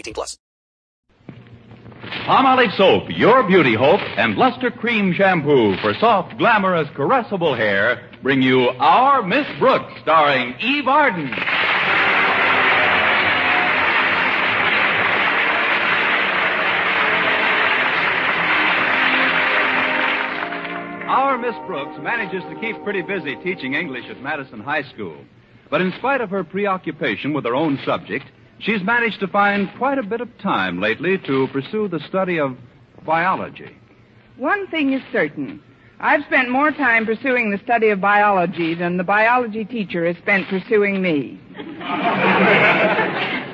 18 plus. Palmolive soap, your beauty hope, and Luster cream shampoo for soft, glamorous, caressable hair bring you Our Miss Brooks, starring Eve Arden. Our Miss Brooks manages to keep pretty busy teaching English at Madison High School. But in spite of her preoccupation with her own subject, she's managed to find quite a bit of time lately to pursue the study of biology. One thing is certain. I've spent more time pursuing the study of biology than the biology teacher has spent pursuing me.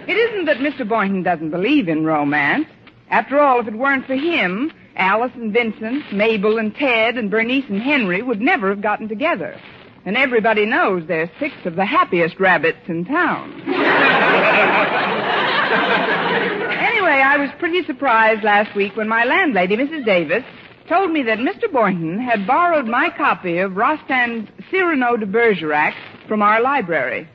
it isn't that Mr. Boynton doesn't believe in romance. After all, if it weren't for him, Alice and Vincent, Mabel and Ted, and Bernice and Henry would never have gotten together. And everybody knows they're six of the happiest rabbits in town. Anyway, I was pretty surprised last week when my landlady, Mrs. Davis, told me that Mr. Boynton had borrowed my copy of Rostand's Cyrano de Bergerac from our library.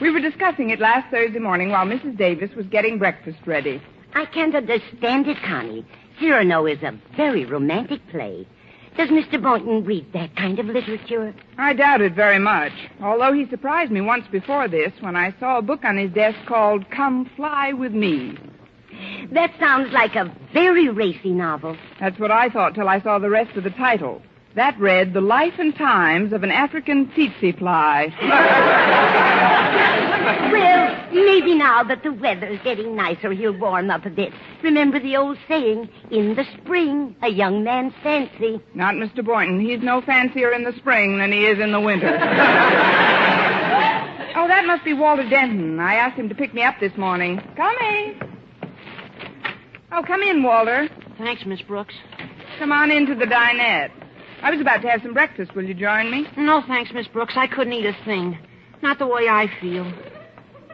We were discussing it last Thursday morning while Mrs. Davis was getting breakfast ready. I can't understand it, Connie. Cyrano is a very romantic play. Does Mr. Boynton read that kind of literature? I doubt it very much. Although he surprised me once before this when I saw a book on his desk called Come Fly With Me. That sounds like a very racy novel. That's what I thought till I saw the rest of the title. That read The Life and Times of an African Tsetse Fly. well, maybe now that the weather's getting nicer, he'll warm up a bit. Remember the old saying, in the spring, a young man's fancy. Not Mr. Boynton. He's no fancier in the spring than he is in the winter. oh, that must be Walter Denton. I asked him to pick me up this morning. Coming. Oh, come in, Walter. Thanks, Miss Brooks. Come on into the dinette. I was about to have some breakfast. Will you join me? No, thanks, Miss Brooks. I couldn't eat a thing. Not the way I feel.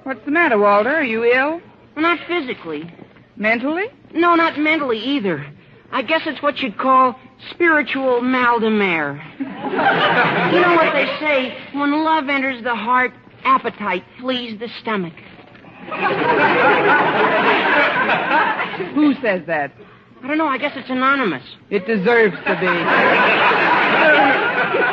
What's the matter, Walter? Are you ill? Well, not physically. Mentally? No, not mentally either. I guess it's what you'd call spiritual mal de mer. you know what they say? When love enters the heart, appetite flees the stomach. Who says that? I don't know. I guess it's anonymous. It deserves to be.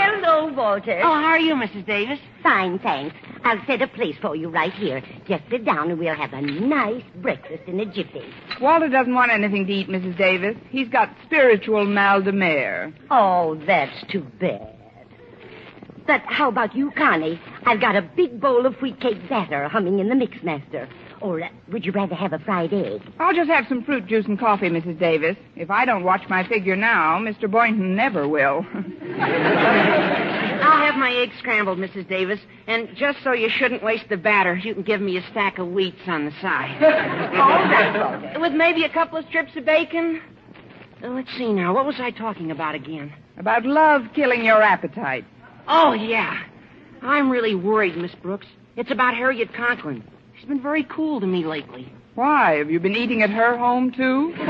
Hello, Walter. Oh, how are you, Mrs. Davis? Fine, thanks. I'll set a place for you right here. Just sit down and we'll have a nice breakfast in a jiffy. Walter doesn't want anything to eat, Mrs. Davis. He's got spiritual mal de mer. Oh, that's too bad. But how about you, Connie? I've got a big bowl of wheat cake batter humming in the mixmaster. Or uh, would you rather have a fried egg? I'll just have some fruit juice and coffee, Mrs. Davis. If I don't watch my figure now, Mr. Boynton never will. I'll have my eggs scrambled, Mrs. Davis. And just so you shouldn't waste the batter, you can give me a stack of wheats on the side. All right, With maybe a couple of strips of bacon. Uh, let's see now. What was I talking about again? About love killing your appetite. Oh, yeah. I'm really worried, Miss Brooks. It's about Harriet Conklin. She's been very cool to me lately. Why? Have you been eating at her home, too?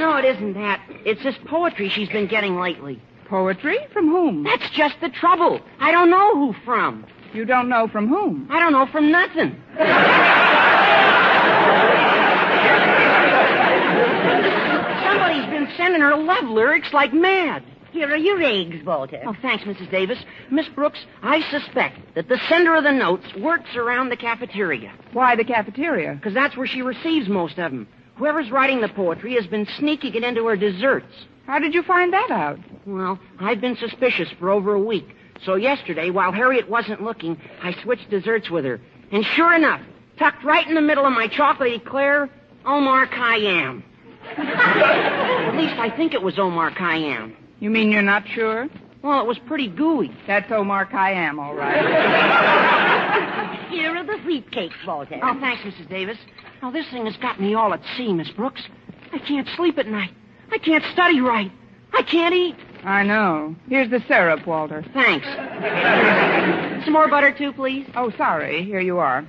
No, it isn't that. It's this poetry she's been getting lately. Poetry? From whom? That's just the trouble. I don't know who from. You don't know from whom? I don't know from nothing. Somebody's been sending her love lyrics like mad. Here are your eggs, Walter. Oh, thanks, Mrs. Davis. Miss Brooks, I suspect that the sender of the notes works around the cafeteria. Why the cafeteria? Because that's where she receives most of them. Whoever's writing the poetry has been sneaking it into her desserts. How did you find that out? Well, I've been suspicious for over a week. So yesterday, while Harriet wasn't looking, I switched desserts with her. And sure enough, tucked right in the middle of my chocolate eclair, Omar Khayyam. At least I think it was Omar Khayyam. You mean you're not sure? Well, it was pretty gooey. That's Omar Khayyam, all right. Here are the wheat cakes, Walter. Oh, thanks, Mrs. Davis. Now, this thing has got me all at sea, Miss Brooks. I can't sleep at night. I can't study right. I can't eat. I know. Here's the syrup, Walter. Thanks. Some more butter, too, please. Oh, sorry. Here you are.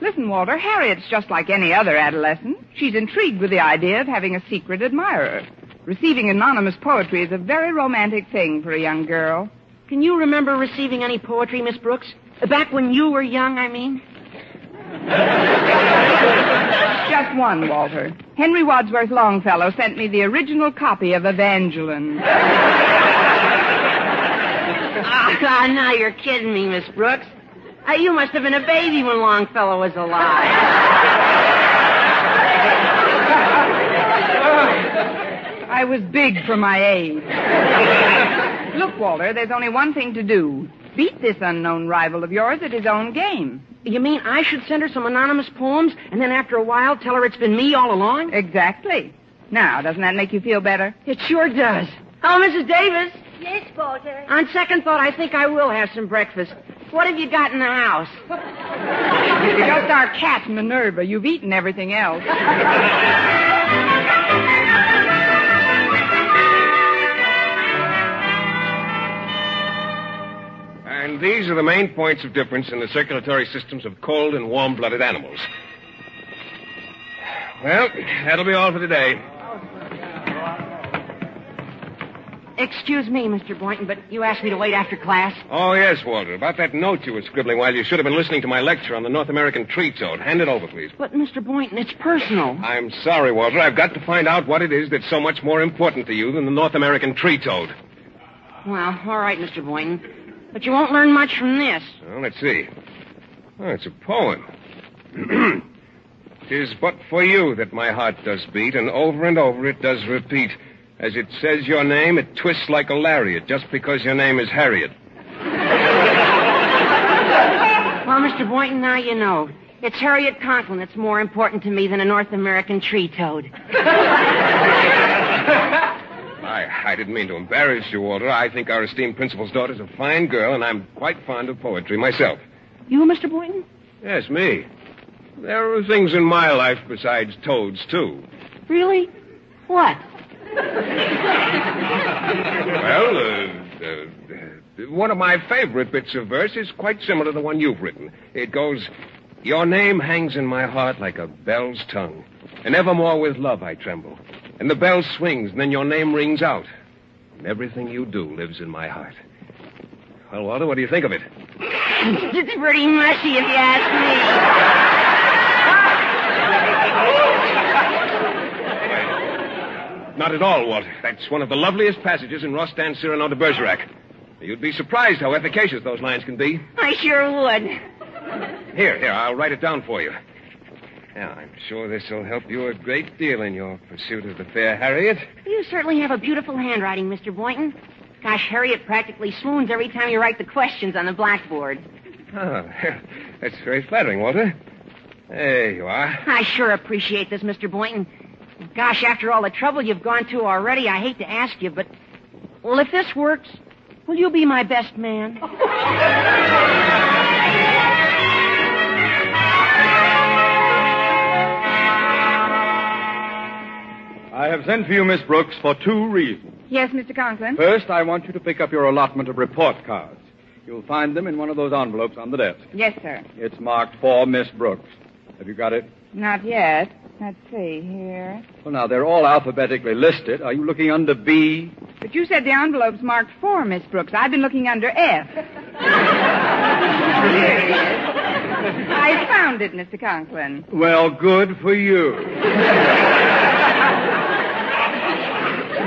Listen, Walter, Harriet's just like any other adolescent. She's intrigued with the idea of having a secret admirer. Receiving anonymous poetry is a very romantic thing for a young girl. Can you remember receiving any poetry, Miss Brooks? Back when you were young, I mean? Just one, Walter. Henry Wadsworth Longfellow sent me the original copy of Evangeline. Ah, now you're kidding me, Miss Brooks. Uh, you must have been a baby when Longfellow was alive. I was big for my age. Look, Walter, there's only one thing to do. Beat this unknown rival of yours at his own game. You mean I should send her some anonymous poems and then after a while tell her it's been me all along? Exactly. Now, doesn't that make you feel better? It sure does. Oh, Mrs. Davis. Yes, Walter. On second thought, I think I will have some breakfast. What have you got in the house? Just our cat, Minerva. You've eaten everything else. And these are the main points of difference in the circulatory systems of cold and warm blooded animals. Well, that'll be all for today. Excuse me, Mr. Boynton, but you asked me to wait after class. Oh, yes, Walter. About that note you were scribbling while you should have been listening to my lecture on the North American tree toad. Hand it over, please. But, Mr. Boynton, it's personal. I'm sorry, Walter. I've got to find out what it is that's so much more important to you than the North American tree toad. Well, all right, Mr. Boynton. But you won't learn much from this. Well, let's see. Oh, it's a poem. Tis but for you that my heart does beat, and over and over it does repeat. As it says your name, it twists like a lariat, just because your name is Harriet. Well, Mr. Boynton, now you know. It's Harriet Conklin that's more important to me than a North American tree toad. I, didn't mean to embarrass you, Walter. I think our esteemed principal's daughter's a fine girl, and I'm quite fond of poetry myself. You, Mr. Boynton? Yes, me. There are things in my life besides toads, too. Really? What? Well, uh, uh, one of my favorite bits of verse is quite similar to the one you've written. It goes, Your name hangs in my heart like a bell's tongue, and evermore with love I tremble. And the bell swings, and then your name rings out. And everything you do lives in my heart. Well, Walter, what do you think of it? it's pretty mushy, if you ask me. Not at all, Walter. That's one of the loveliest passages in Rostand Cyrano de Bergerac. You'd be surprised how efficacious those lines can be. I sure would. Here, here, I'll write it down for you. Now, I'm sure this will help you a great deal in your pursuit of the fair Harriet. You certainly have a beautiful handwriting, Mr. Boynton. Gosh, Harriet practically swoons every time you write the questions on the blackboard. Oh, that's very flattering, Walter. There you are. I sure appreciate this, Mr. Boynton. Gosh, after all the trouble you've gone to already, I hate to ask you, but. Well, if this works, will you be my best man? I have sent for you, Miss Brooks, for two reasons. Yes, Mr. Conklin? First, I want you to pick up your allotment of report cards. You'll find them in one of those envelopes on the desk. Yes, sir. It's marked for Miss Brooks. Have you got it? Not yet. Let's see here. Well, now, they're all alphabetically listed. Are you looking under B? But you said the envelope's marked for Miss Brooks. I've been looking under F. Here it is. I found it, Mr. Conklin. Well, good for you.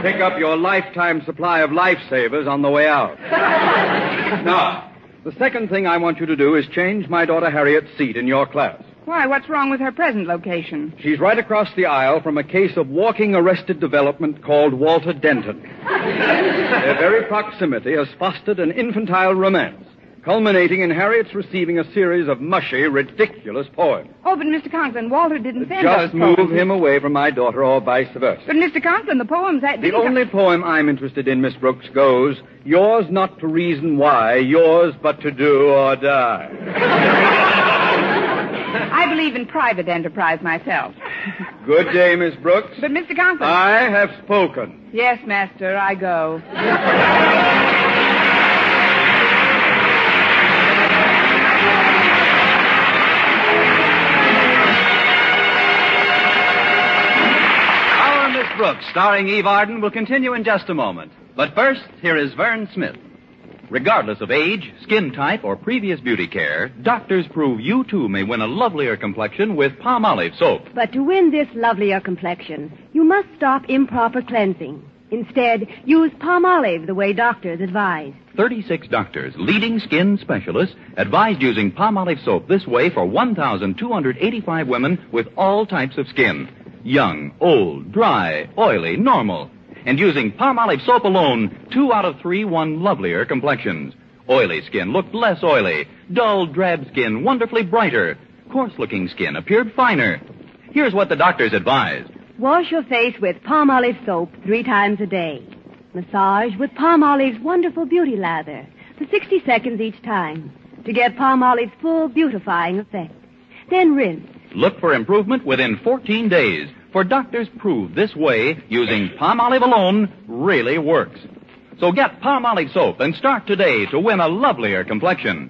Pick up your lifetime supply of lifesavers on the way out. now, the second thing I want you to do is change my daughter Harriet's seat in your class. Why, what's wrong with her present location? She's right across the aisle from a case of walking arrested development called Walter Denton. Their very proximity has fostered an infantile romance, culminating in Harriet's receiving a series of mushy, ridiculous poems. Oh, but Mr. Conklin, Walter didn't send Just those move poems. him away from my daughter or vice versa. But Mr. Conklin, the poems that The only poem I'm interested in, Miss Brooks, goes, Yours not to reason why, yours but to do or die. I believe in private enterprise myself. Good day, Miss Brooks. But Mr. Conklin. I have spoken. Yes, master, I go. Brooks, starring Eve Arden, will continue in just a moment. But first, here is Vern Smith. Regardless of age, skin type, or previous beauty care, doctors prove you too may win a lovelier complexion with Palmolive soap. But to win this lovelier complexion, you must stop improper cleansing. Instead, use Palmolive the way doctors advise. 36 doctors, leading skin specialists, advised using Palmolive soap this way for 1,285 women with all types of skin. Young, old, dry, oily, normal. And using Palmolive soap alone, two out of three won lovelier complexions. Oily skin looked less oily. Dull, drab skin wonderfully brighter. Coarse looking skin appeared finer. Here's what the doctors advised. Wash your face with Palmolive soap three times a day. Massage with Palmolive's wonderful beauty lather for 60 seconds each time to get Palmolive's full beautifying effect. Then rinse. Look for improvement within 14 days, for doctors prove this way, using Palmolive alone, really works. So get Palmolive soap and start today to win a lovelier complexion.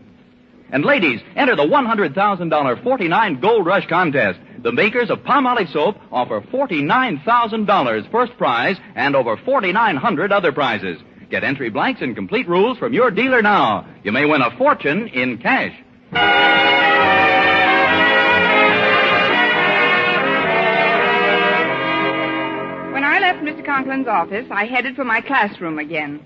And ladies, enter the $100,000 49 Gold Rush contest. The makers of Palmolive soap offer $49,000 first prize and over 4,900 other prizes. Get entry blanks and complete rules from your dealer now. You may win a fortune in cash. Left Mr. Conklin's office, I headed for my classroom again.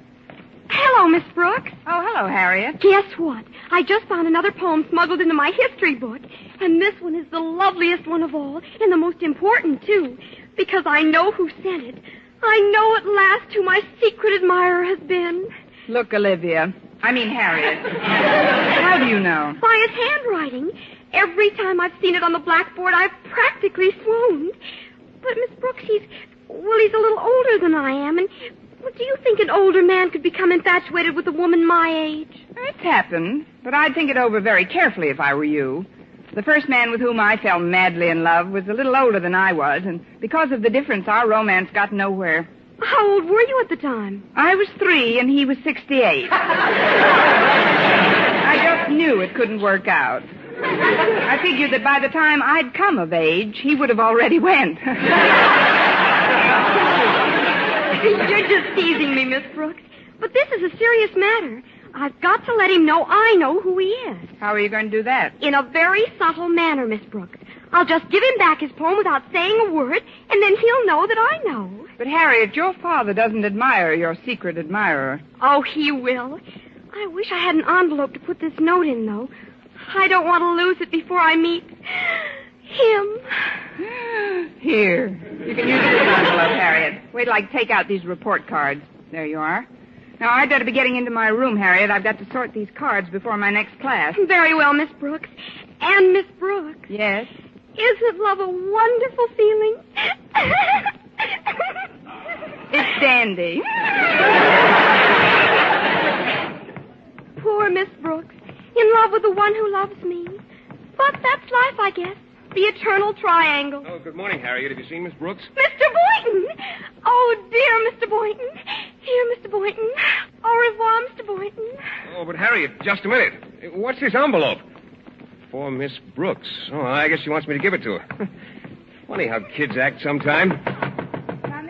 Hello, Miss Brooks. Oh, hello, Harriet. Guess what? I just found another poem smuggled into my history book. And this one is the loveliest one of all, and the most important, too, because I know who sent it. I know at last who my secret admirer has been. Look, Olivia. I mean, Harriet. How do you know? By his handwriting. Every time I've seen it on the blackboard, I've practically swooned. But, Miss Brooks, he's, well, he's a little older than I am, and well, do you think an older man could become infatuated with a woman my age? It's happened, but I'd think it over very carefully if I were you. The first man with whom I fell madly in love was a little older than I was, and because of the difference, our romance got nowhere. How old were you at the time? I was three, and he was 68. I just knew it couldn't work out. I figured that by the time I'd come of age, he would have already went. You're just teasing me, Miss Brooks. But this is a serious matter. I've got to let him know I know who he is. How are you going to do that? In a very subtle manner, Miss Brooks. I'll just give him back his poem without saying a word, and then he'll know that I know. But, Harriet, your father doesn't admire your secret admirer. Oh, he will. I wish I had an envelope to put this note in, though. I don't want to lose it before I meet him. Here. You can use this envelope, Harriet. Wait till I take out these report cards. There you are. Now, I'd better be getting into my room, Harriet. I've got to sort these cards before my next class. Very well, Miss Brooks. And Miss Brooks. Yes? Isn't love a wonderful feeling? It's dandy. Poor Miss Brooks. In love with the one who loves me. But that's life, I guess. The eternal triangle. Oh, good morning, Harriet. Have you seen Miss Brooks? Mr. Boynton! Oh, dear Mr. Boynton. Here, Mr. Boynton. Au revoir, Mr. Boynton. Oh, but Harriet, just a minute. What's this envelope? For Miss Brooks. Oh, I guess she wants me to give it to her. Funny how kids act sometimes. Come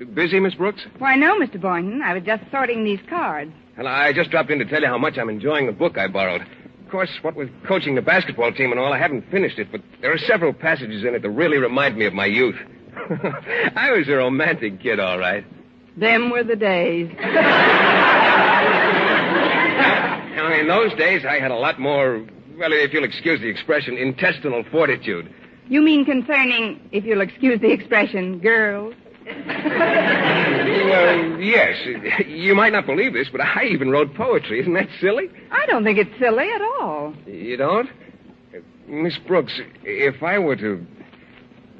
in. Busy, Miss Brooks? Why, no, Mr. Boynton. I was just sorting these cards. Well, I just dropped in to tell you how much I'm enjoying the book I borrowed. Of course, what with coaching the basketball team and all, I haven't finished it, but there are several passages in it that really remind me of my youth. I was a romantic kid, all right. Them were the days. Now, in those days, I had a lot more, well, if you'll excuse the expression, intestinal fortitude. You mean concerning, if you'll excuse the expression, girls? Yes. You might not believe this, but I even wrote poetry. Isn't that silly? I don't think it's silly at all. You don't? Miss Brooks, if I were to.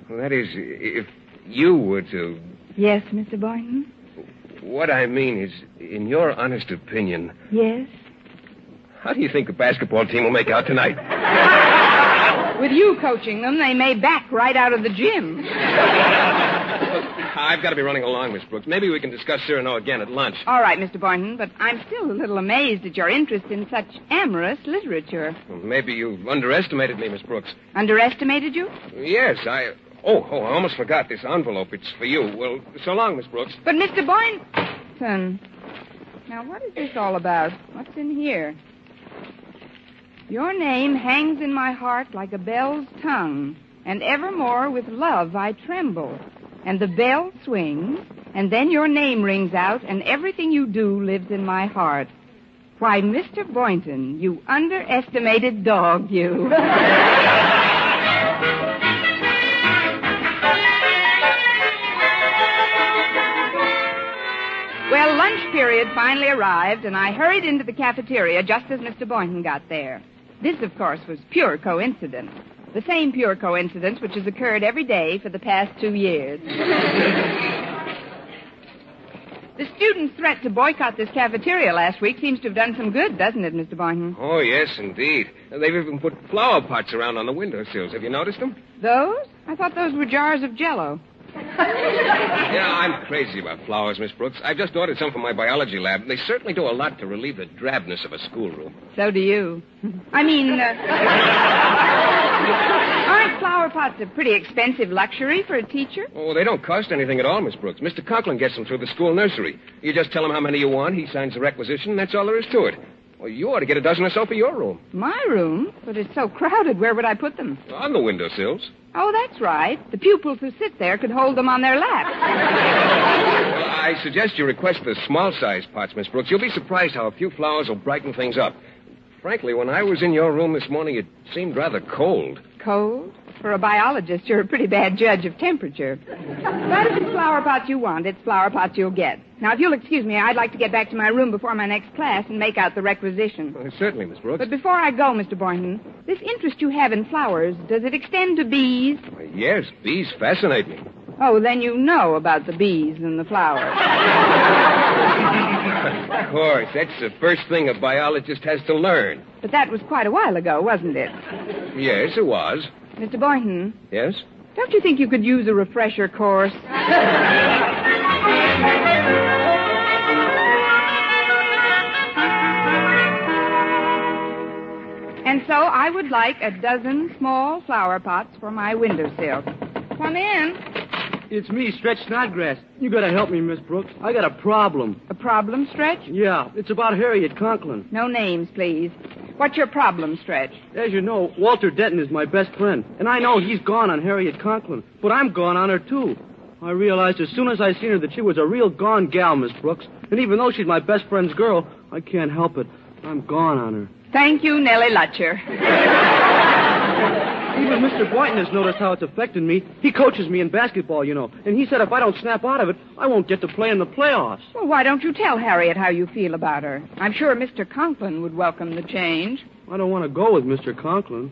Well, that is, if you were to. Yes, Mr. Boynton? What I mean is, in your honest opinion, Yes? how do you think the basketball team will make out tonight? With you coaching them, they may back right out of the gym. I've got to be running along, Miss Brooks. Maybe we can discuss Cyrano again at lunch. All right, Mr. Boynton, but I'm still a little amazed at your interest in such amorous literature. Well, maybe you've underestimated me, Miss Brooks. Underestimated you? Yes, I. Oh, oh, I almost forgot this envelope. It's for you. Well, so long, Miss Brooks. But, Mr. Boynton. Now, what is this all about? What's in here? Your name hangs in my heart like a bell's tongue, and evermore with love I tremble. And the bell swings, and then your name rings out, and everything you do lives in my heart. Why, Mr. Boynton, you underestimated dog, you. Well, lunch period finally arrived, and I hurried into the cafeteria just as Mr. Boynton got there. This, of course, was pure coincidence. The same pure coincidence which has occurred every day for the past two years. the students' threat to boycott this cafeteria last week seems to have done some good, doesn't it, Mr. Boynton? Oh, yes, indeed. They've even put flower pots around on the windowsills. Have you noticed them? Those? I thought those were jars of jello. Yeah, I'm crazy about flowers, Miss Brooks. I've just ordered some for my biology lab. They certainly do a lot to relieve the drabness of a schoolroom. So do you. I mean, uh, aren't flower pots a pretty expensive luxury for a teacher? Oh, they don't cost anything at all, Miss Brooks. Mr. Conklin gets them through the school nursery. You just tell him how many you want, he signs the requisition, and that's all there is to it. Well, you ought to get a dozen or so for your room. My room? But it's so crowded. Where would I put them? On the windowsills. Oh, that's right. The pupils who sit there could hold them on their laps. Well, I suggest you request the small size pots, Miss Brooks. You'll be surprised how a few flowers will brighten things up. Frankly, when I was in your room this morning, it seemed rather cold. Cold? For a biologist, you're a pretty bad judge of temperature. But if it's flower pots you want, it's flower pots you'll get. Now, if you'll excuse me, I'd like to get back to my room before my next class and make out the requisition. Uh, certainly, Miss Brooks. But before I go, Mr. Boynton, this interest you have in flowers, does it extend to bees? Uh, yes, bees fascinate me. Oh, then you know about the bees and the flowers. Of course, that's the first thing a biologist has to learn. But that was quite a while ago, wasn't it? Yes, it was. Mr. Boynton, Yes? don't you think you could use a refresher course? And so I would like a dozen small flower pots for my windowsill. Come in. It's me, Stretch Snodgrass. You gotta help me, Miss Brooks. I got a problem. A problem, Stretch? Yeah, it's about Harriet Conklin. No names, please. What's your problem, Stretch? As you know, Walter Denton is my best friend, and I know he's gone on Harriet Conklin, but I'm gone on her too. I realized as soon as I seen her that she was a real gone gal, Miss Brooks, and even though she's my best friend's girl, I can't help it. I'm gone on her. Thank you, Nellie Lutcher. Even Mr. Boynton has noticed how it's affected me. He coaches me in basketball, you know, and he said if I don't snap out of it, I won't get to play in the playoffs. Well, why don't you tell Harriet how you feel about her? I'm sure Mr. Conklin would welcome the change. I don't want to go with Mr. Conklin.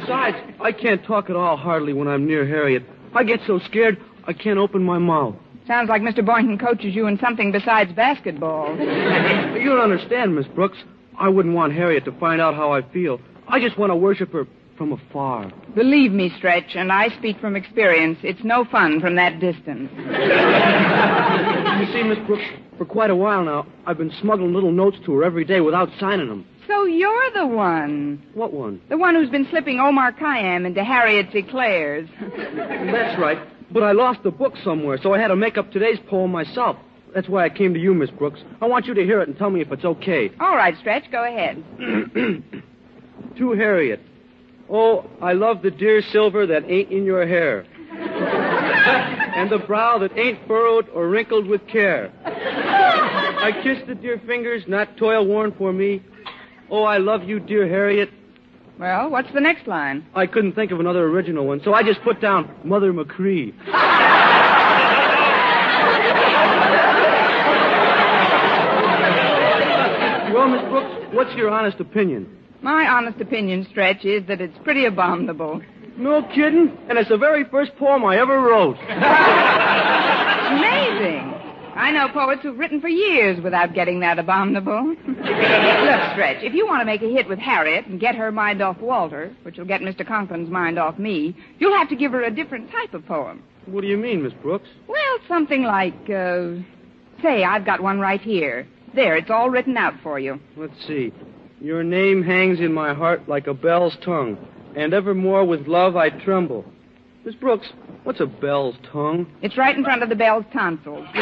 Besides, I can't talk at all hardly when I'm near Harriet. I get so scared, I can't open my mouth. Sounds like Mr. Boynton coaches you in something besides basketball. You don't understand, Miss Brooks. I wouldn't want Harriet to find out how I feel. I just want to worship her from afar. Believe me, Stretch, and I speak from experience, it's no fun from that distance. You see, Miss Brooks, for quite a while now, I've been smuggling little notes to her every day without signing them. So you're the one. What one? The one who's been slipping Omar Khayyam into Harriet's eclairs. That's right. But I lost the book somewhere, so I had to make up today's poem myself. That's why I came to you, Miss Brooks. I want you to hear it and tell me if it's okay. All right, Stretch, go ahead. to Harriet. Oh, I love the dear silver that ain't in your hair. and the brow that ain't furrowed or wrinkled with care. I kiss the dear fingers not toil worn for me. Oh, I love you, dear Harriet. Well, what's the next line? I couldn't think of another original one, so I just put down Mother McCree. well, Miss Brooks, what's your honest opinion? My honest opinion, Stretch, is that it's pretty abominable. No kidding? And it's the very first poem I ever wrote. Amazing. I know poets who've written for years without getting that abominable. Look, Stretch, if you want to make a hit with Harriet and get her mind off Walter, which will get Mr. Conklin's mind off me, you'll have to give her a different type of poem. What do you mean, Miss Brooks? Well, something like, uh, say, I've got one right here. There, it's all written out for you. Let's see. Your name hangs in my heart like a bell's tongue, and evermore with love I tremble. Miss Brooks, what's a bell's tongue? It's right in front of the bell's tonsils.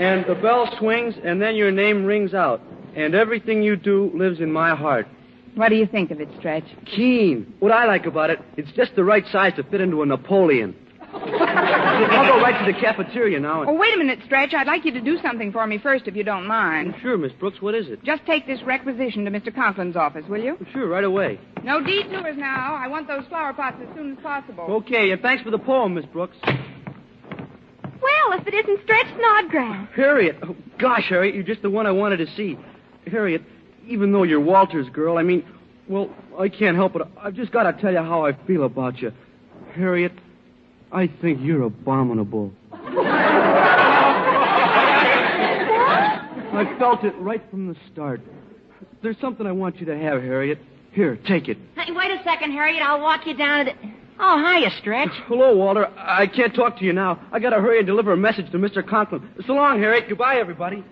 and the bell swings, and then your name rings out, and everything you do lives in my heart. What do you think of it, Stretch? Keen. What I like about it, it's just the right size to fit into a Napoleon. I'll go right to the cafeteria now. And... Oh, wait a minute, Stretch. I'd like you to do something for me first, if you don't mind. Sure, Miss Brooks. What is it? Just take this requisition to Mr. Conklin's office, will you? Sure, right away. No detours now. I want those flower pots as soon as possible. Okay, and thanks for the poem, Miss Brooks. Well, if it isn't Stretch Snodgrass. Harriet. Oh, gosh, Harriet, you're just the one I wanted to see. Harriet, even though you're Walter's girl, I mean, well, I can't help it. I've just got to tell you how I feel about you. Harriet, I think you're abominable. I felt it right from the start. There's something I want you to have, Harriet. Here, take it. Hey, wait a second, Harriet. I'll walk you down to the. Oh, hiya, Stretch. Hello, Walter. I can't talk to you now. I gotta hurry and deliver a message to Mr. Conklin. So long, Harriet. Goodbye, everybody.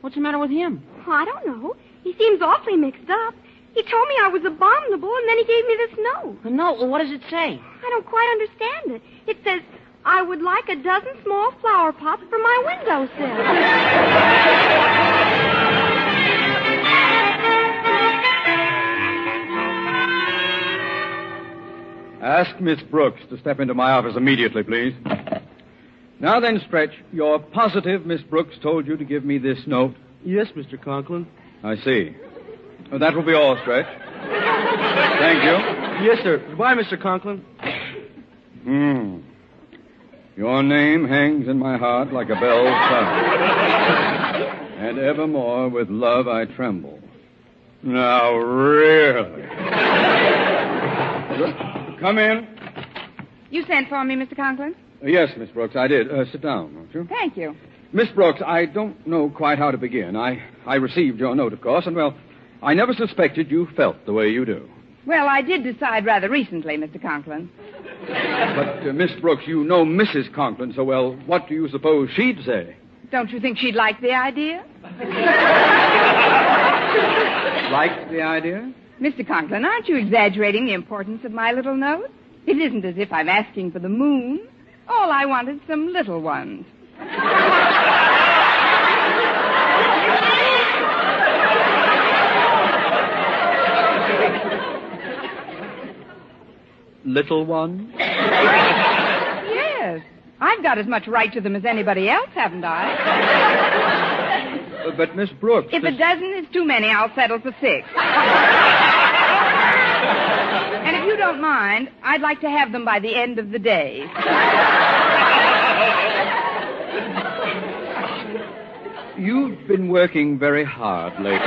What's the matter with him? Oh, I don't know. He seems awfully mixed up. He told me I was abominable, and then he gave me this note. A note? Well, what does it say? I don't quite understand it. It says, I would like a dozen small flower pots for my windowsill. Ask Miss Brooks to step into my office immediately, please. Now then, Stretch, you're positive Miss Brooks told you to give me this note? Yes, Mr. Conklin. I see. Well, that will be all, Stretch. Thank you. Yes, sir. Goodbye, Mr. Conklin. Hmm. Your name hangs in my heart like a bell's sound. and evermore with love I tremble. Now, really. Come in. You sent for me, Mr. Conklin? Uh, yes, Miss Brooks, I did. Uh, sit down, won't you? Thank you. Miss Brooks, I don't know quite how to begin. I, I received your note, of course, and, well, I never suspected you felt the way you do. Well, I did decide rather recently, Mr. Conklin. But, uh, Miss Brooks, you know Mrs. Conklin so well. What do you suppose she'd say? Don't you think she'd like the idea? Like the idea? Mr. Conklin, aren't you exaggerating the importance of my little note? It isn't as if I'm asking for the moon. All I want is some little ones. Little one? yes. I've got as much right to them as anybody else, haven't I? Uh, but, Miss Brooks. If this- a dozen is too many, I'll settle for six. and if you don't mind, I'd like to have them by the end of the day. You've been working very hard lately.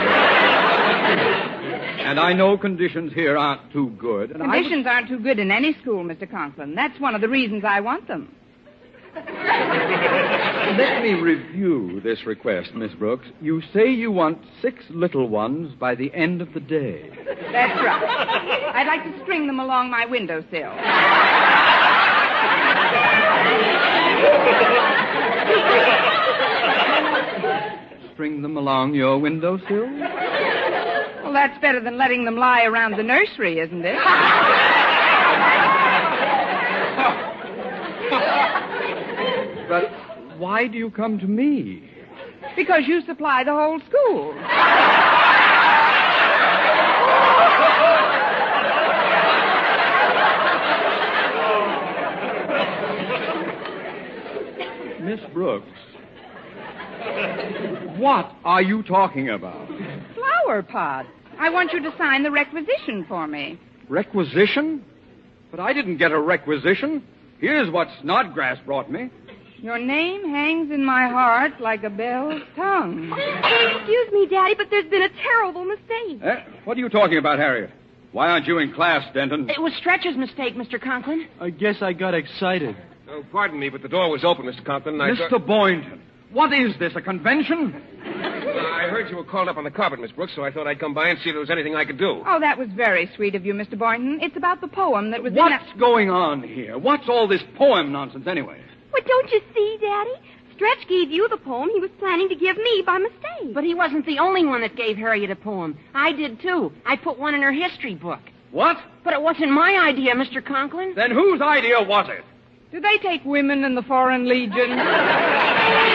And I know conditions here aren't too good. And I was- Conditions aren't too good in any school, Mr. Conklin. That's one of the reasons I want them. Let me review this request, Miss Brooks. You say you want six little ones by the end of the day. That's right. I'd like to string them along my windowsill. String them along your windowsill? that's better than letting them lie around the nursery, isn't it? but why do you come to me? Because you supply the whole school. Miss Brooks, what are you talking about? Flower pot. I want you to sign the requisition for me. Requisition? But I didn't get a requisition. Here's what Snodgrass brought me. Your name hangs in my heart like a bell's tongue. Excuse me, Daddy, but there's been a terrible mistake. Eh? What are you talking about, Harriet? Why aren't you in class, Denton? It was Stretch's mistake, Mr. Conklin. I guess I got excited. Oh, pardon me, but the door was open, Mr. Conklin. I Mr. thought- Boynton, what is this, a convention? I heard you were called up on the carpet, Miss Brooks, so I thought I'd come by and see if there was anything I could do. Oh, that was very sweet of you, Mr. Boynton. It's about the poem that was in that... What's going on here? What's all this poem nonsense, anyway? Well, don't you see, Daddy? Stretch gave you the poem he was planning to give me by mistake. But he wasn't the only one that gave Harriet a poem. I did, too. I put one in her history book. What? But it wasn't my idea, Mr. Conklin. Then whose idea was it? Do they take women in the Foreign Legion?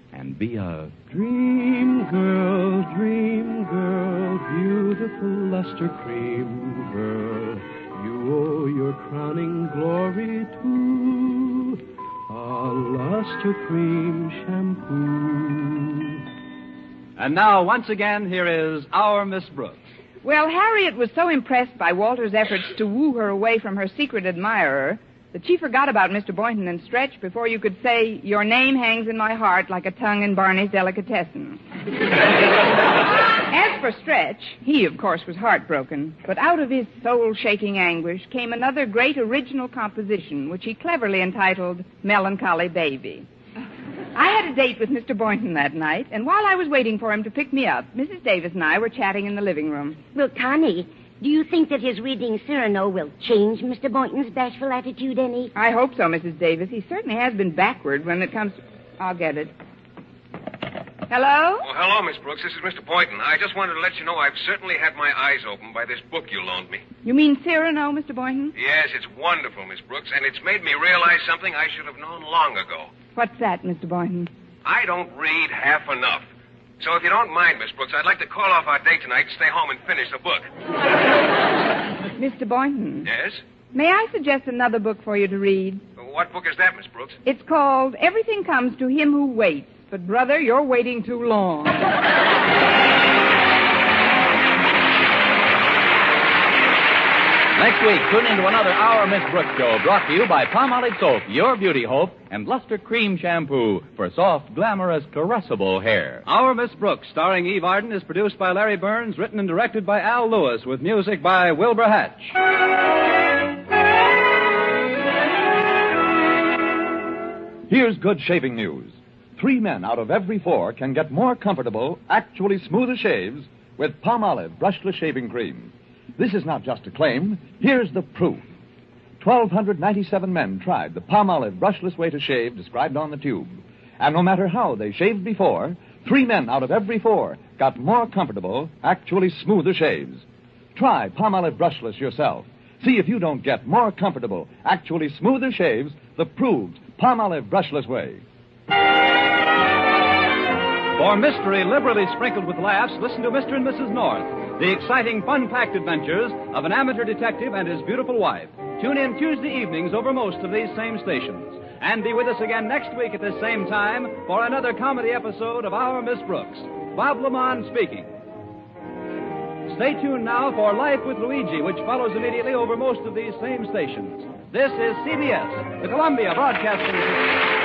and be a Dream girl, dream girl, beautiful luster Cream girl. You owe your crowning glory to a Luster Cream shampoo. and now, once again, here is our Miss Brooks. Well, Harriet was so impressed by Walter's efforts to woo her away from her secret admirer that she forgot about Mr. Boynton and Stretch before you could say, Your name hangs in my heart like a tongue in Barney's delicatessen. As for Stretch, he, of course, was heartbroken, but out of his soul shaking anguish came another great original composition, which he cleverly entitled Melancholy Baby. I had a date with Mr. Boynton that night, and while I was waiting for him to pick me up, Mrs. Davis and I were chatting in the living room. Well, Connie, do you think that his reading Cyrano will change Mr. Boynton's bashful attitude any? I hope so, Mrs. Davis. He certainly has been backward when it comes to... I'll get it. Hello? Oh, hello, Miss Brooks. This is Mr. Boynton. I just wanted to let you know I've certainly had my eyes opened by this book you loaned me. You mean Cyrano, Mr. Boynton? Yes, it's wonderful, Miss Brooks, and it's made me realize something I should have known long ago. What's that, Mr. Boynton? I don't read half enough. So if you don't mind, Miss Brooks, I'd like to call off our date tonight and stay home and finish the book. Mr. Boynton, Yes? may I suggest another book for you to read? What book is that, Miss Brooks? It's called Everything Comes to Him Who Waits. But, brother, you're waiting too long. Next week, tune into another Our Miss Brooks show brought to you by Palmolive Soap, Your Beauty Hope, and Luster Cream Shampoo for soft, glamorous, caressable hair. Our Miss Brooks, starring Eve Arden, is produced by Larry Berns, written and directed by Al Lewis, with music by Wilbur Hatch. Here's good shaving news. Three men out of every four can get more comfortable, actually smoother shaves with Palmolive brushless shaving cream. This is not just a claim. Here's the proof. 1,297 men tried the Palmolive brushless way to shave described on the tube. And no matter how they shaved before, three men out of every four got more comfortable, actually smoother shaves. Try Palmolive brushless yourself. See if you don't get more comfortable, actually smoother shaves the proved Palmolive brushless way. For mystery liberally sprinkled with laughs, listen to Mr. and Mrs. North, the exciting, fun packed adventures of an amateur detective and his beautiful wife. Tune in Tuesday evenings over most of these same stations. And be with us again next week at this same time for another comedy episode of Our Miss Brooks. Bob LeMond speaking. Stay tuned now for Life with Luigi, which follows immediately over most of these same stations. This is CBS, the Columbia Broadcasting System.